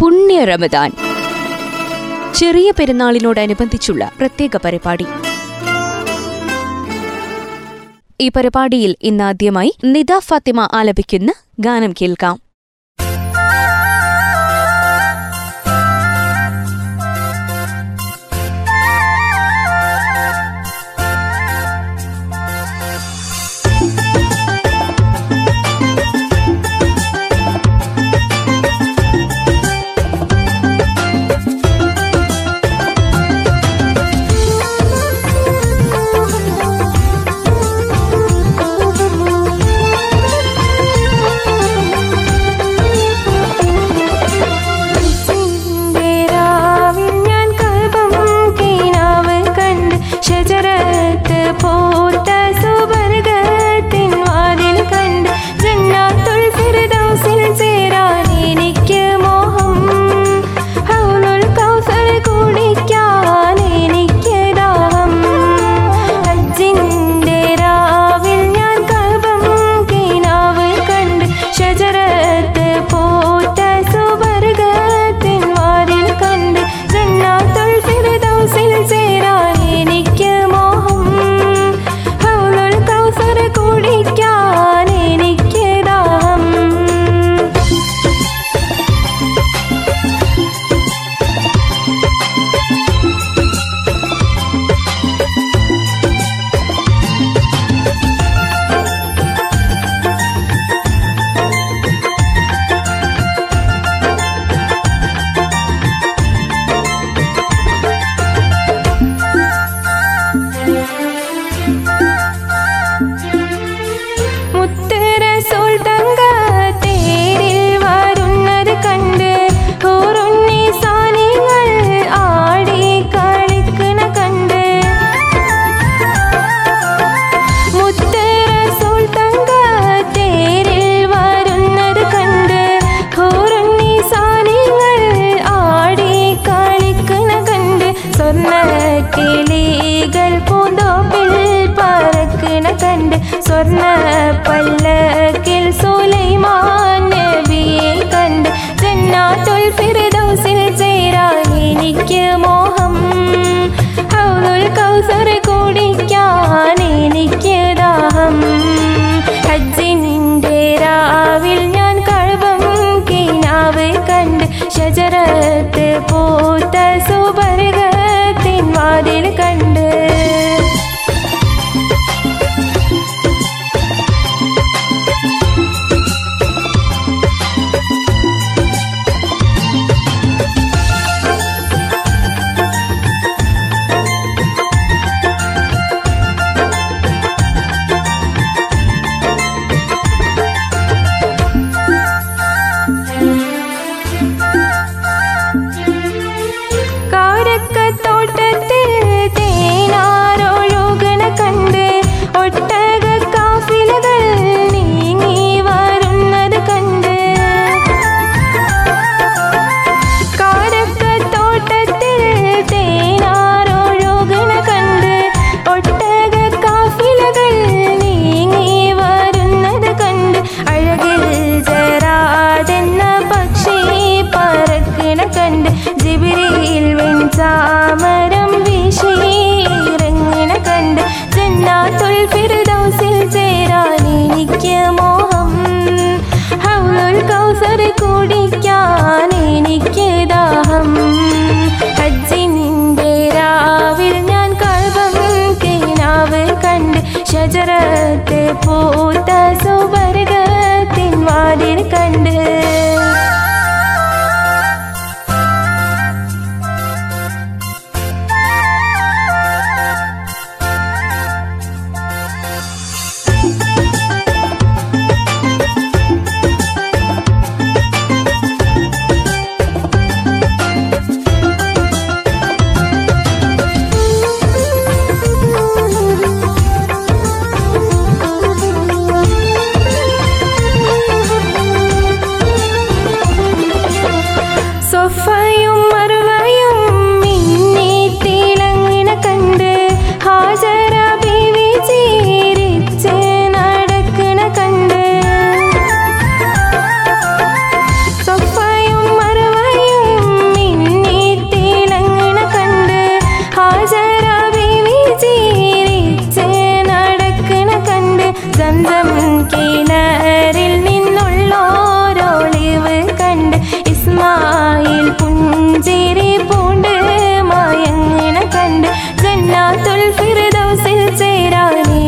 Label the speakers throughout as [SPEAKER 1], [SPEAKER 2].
[SPEAKER 1] പുണ്യ റമദാൻ. ചെറിയ പെരുന്നാളിനോടനുബന്ധിച്ചുള്ള പ്രത്യേക പരിപാടി. ഈ പരിപാടിയിൽ ഇന്നാദ്യമായി നിദ ഫാത്തിമ ആലപിക്കുന്ന ഗാനം കേൾക്കാം.
[SPEAKER 2] त ജിബിരിയിൽ വെഞ്ചാമരം വീശിയിറങ്ങണ കണ്ട് ജന്നാത്തുൽ ഫിർദൗസിൽ ചേരാൻ എനിക്ക് മോഹം. ഹൗലുൽ കൗസർ കുടിക്കാൻ എനിക്ക് ദാഹം. ഹജ്ജിനിന്റെ രാവിൽ ഞാൻ കൽബം കിനാവ് കണ്ട് ഷജറത്തെ പൂത്ത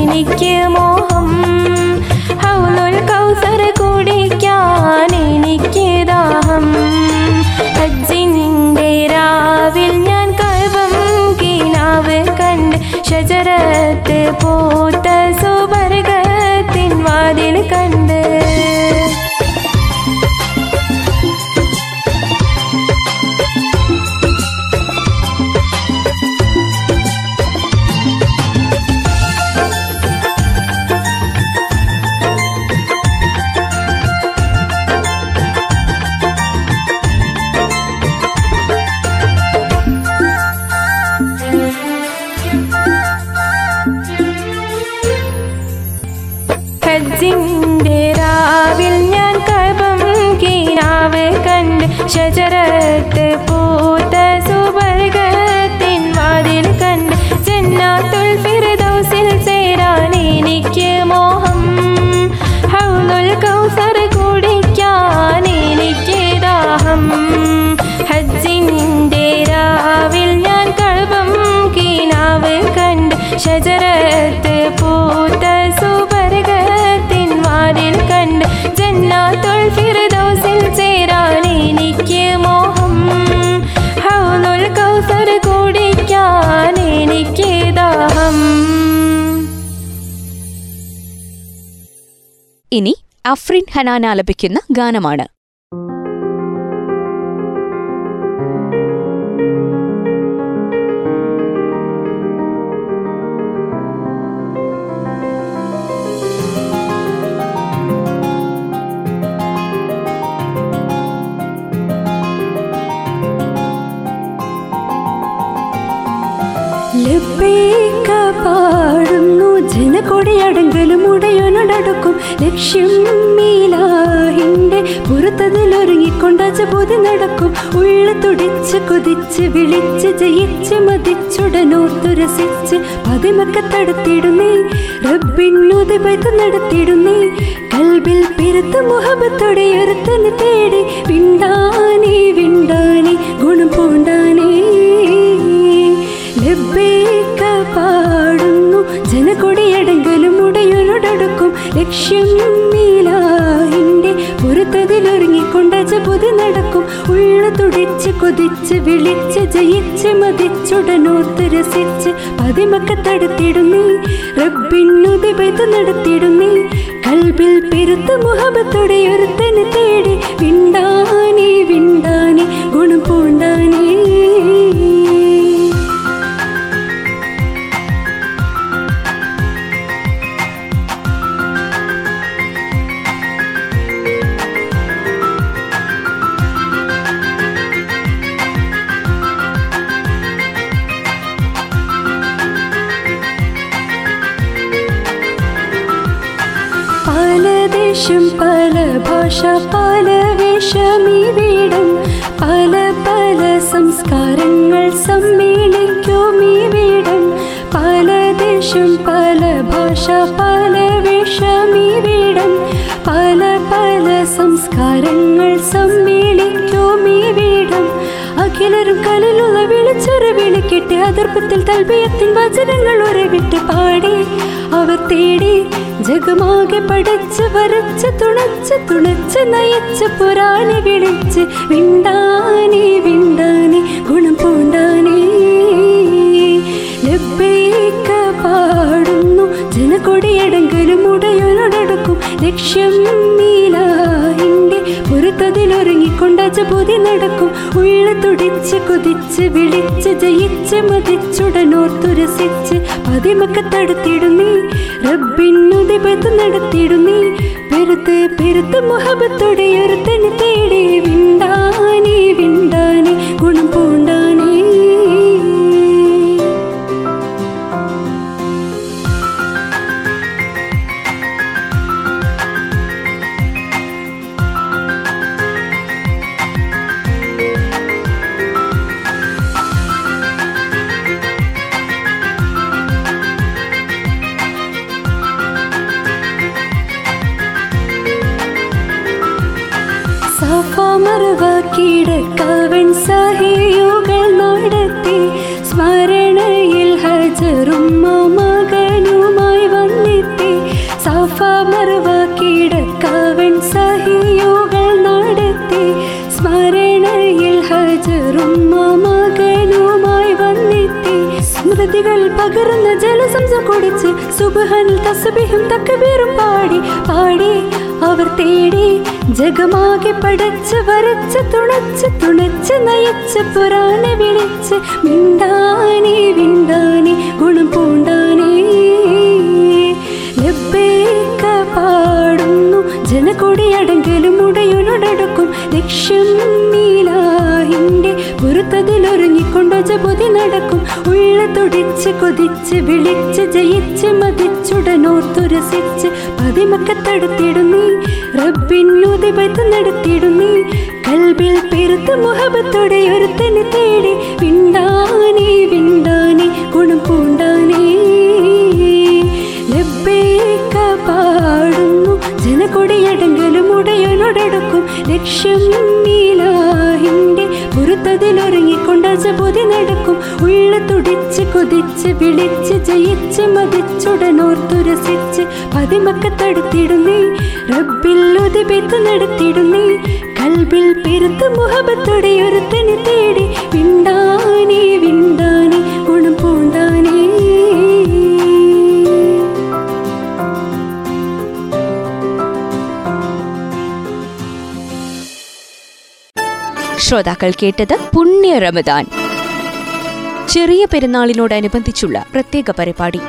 [SPEAKER 1] എനിക്ക് മോഹം. ഹൗലുൽ കൗസർ കുടിക്കാൻ എനിക്ക് ദാഹം. ഹജ്ജിനിന്റെ രാവിൽ ഞാൻ കൽവം കിനാവ് കണ്ട് ഷജരത്ത് പൂത്ത സുവർഗത്തിൻ വാതിൽ കണ്ട് श
[SPEAKER 3] ഇനി അഫ്രിൻ ഹനാൻ ആലപിക്കുന്ന ഗാനമാണ്.
[SPEAKER 4] ലബ്ബൈക പാടുന്നു ജനകൊടിയടങ്കലും ഉടയോനടക്കും ലക്ഷ്യം പുറത്തതിൽ പുറത്തതിലൊരുങ്ങിക്കൊണ്ടജ പൊതി നടക്കും. ഉള്ളു തുടിച്ച് കൊതിച്ച് വിളിച്ച് ജയിച്ച് മതിച്ചുടനോ തുരസിച്ച് പതിമൊക്കെ തടുത്തിടുന്നേ. റബ്ബിന്നുതി പൈത്ത് നടത്തിടുന്നേ. കൽബിൽ പെരുത്ത് മുഹബത്തോടെ ഒരുത്തന് തേടി. വിണ്ടാനേ വിണ്ടാനേ ഗുണം പൂണ്ടാനേ. ലക്ഷ്യം നീലാഹിന്റെ പുറത്തതിലൊരുങ്ങിക്കൊണ്ടജ പൊതു നടക്കും. ഉള്ള തുടിച്ച് കൊതിച്ച് വിളിച്ച് ജയിച്ച് മതിച്ചുടനോത്ത് രസിച്ച് പതിമൊക്കെ തടുത്തിടുന്നേ. റബ്ബിന്നുതി പൈത്ത് നടത്തിടുന്നേ. കൽബിൽ പെരുത്ത് മുഹബത്തോടെ ഒരുത്തന് തേടി വിണ്ടാനേ വിണ്ടാനേ ഗുണം പൂണ്ടാനേ. ഭാഷ പല വേഷമീ വീടും പല പല സംസ്കാരങ്ങൾ സമ്മേളിക്കും ഈ വീടും പല ദേശം പല ഭാഷ പല വേഷമീ വീടും പല പല സംസ്കാരങ്ങൾ സമ്മേളിക്കും ഈ വീടും അഖിലരും കലിലുള്ള വിളിച്ചൊരു വിളിക്കിട്ട് അതിർപ്പത്തിൽ തൽബിയത്തിൻ വചനങ്ങൾ ഉറവിട്ട് പാടി. അവർ തേടി ജഗമാകെ പടച്ച് വരച്ച് തുണച്ച് തുണച്ച് നയച്ച് പുരാണി വിളിച്ച് വിണ്ടാനി വിണ്ടാനി ഗുണം പൂണ്ടാനി. ലബ്ബൈക പാടുന്നു ജനകൊടിയടങ്കലും ഉടയുനടക്കും ലക്ഷ്യം നീലാഹിന്റെ പുറത്തതിലൊരുങ്ങിക്കൊണ്ടജ പൊതി നടക്കും. ഉള്ള തുടിച്ച് കൊതിച്ച് വിളിച്ച് ജയിച്ച് മതിച്ചുടനോർത്തുരസിച്ച് പതിമൊക്കെ പതിമക്ക തടുത്തിടുന്നേ റബ്ബിന്നുതി പത്ത് നടത്തിടുന്നേ പെരുത്ത് പെരുത്ത് മുഹബത്തോടെ ഒരുത്തന് തേടി വിണ്ടാനേ വിണ്ടാനേ ഗുണം പൂണ്ടാനേ அவன் சகி പകർന്ന ജലസംസം കുടിച്ച് സുബഹനിൽ തസ്ബിഹും തക്കബീറും പാടി പാടി. അവർ തേടി ജഗമാകെ പടച്ച് വരച്ച് തുണച്ച് തുണച്ച് നയച്ച് പുരാണ വിളിച്ച് മിണ്ടാനി വിണ്ടാനി ഗുണം പൂണ്ടാനേ. ലബ്ബേക്ക പാടുന്നു ജനകൊടിയടങ്കലും ഉടയുനടക്കും ലക്ഷ്യം നീലാഹിന്റെ പുറത്തതിലൊരുങ്ങിക്കൊണ്ടൊജ പൊതി നടക്കും. ഉള്ള തുടിച്ച് കൊതിച്ച് വിളിച്ച് ജയിച്ച് മതിച്ചുടനോർത്തുരസിച്ച് രസിച്ച് പതിമക്ക തടുത്തിടുന്നേ റബ്ബിന്നുതി പത്ത് നടത്തിയിടുന്നേ കൽബിൽ പെരുത്ത് മുഹബത്തോടെ ഒരുത്തനെ തേടി. വിണ്ടാനേ വിണ്ടാനേ ഗുണം പൂണ്ടാനേ. ഉള്ള തുടിച്ച് കൊതിച്ച് വിളിച്ച് ജയിച്ച് മതിച്ചുടനോർത്തുരസിച്ച് പതിമക്കത്തടുത്തിടുന്നേ റബ്ബിൽ ഉതിപെത്ത് നടത്തിടുന്നേ കൽബിൽ പെരുത്ത് മുഹബത്തോടെ ഒരുത്തനെ തേടി വിണ്ടാനേ വിണ്ടാനേ ഗുണം പൂണ്ടാനേ.
[SPEAKER 3] ശ്രോതാക്കൾ കേട്ടത് പുണ്യ റമദാൻ. ചെറിയ പെരുന്നാളിനോടനുബന്ധിച്ചുള്ള പ്രത്യേക പരിപാടി.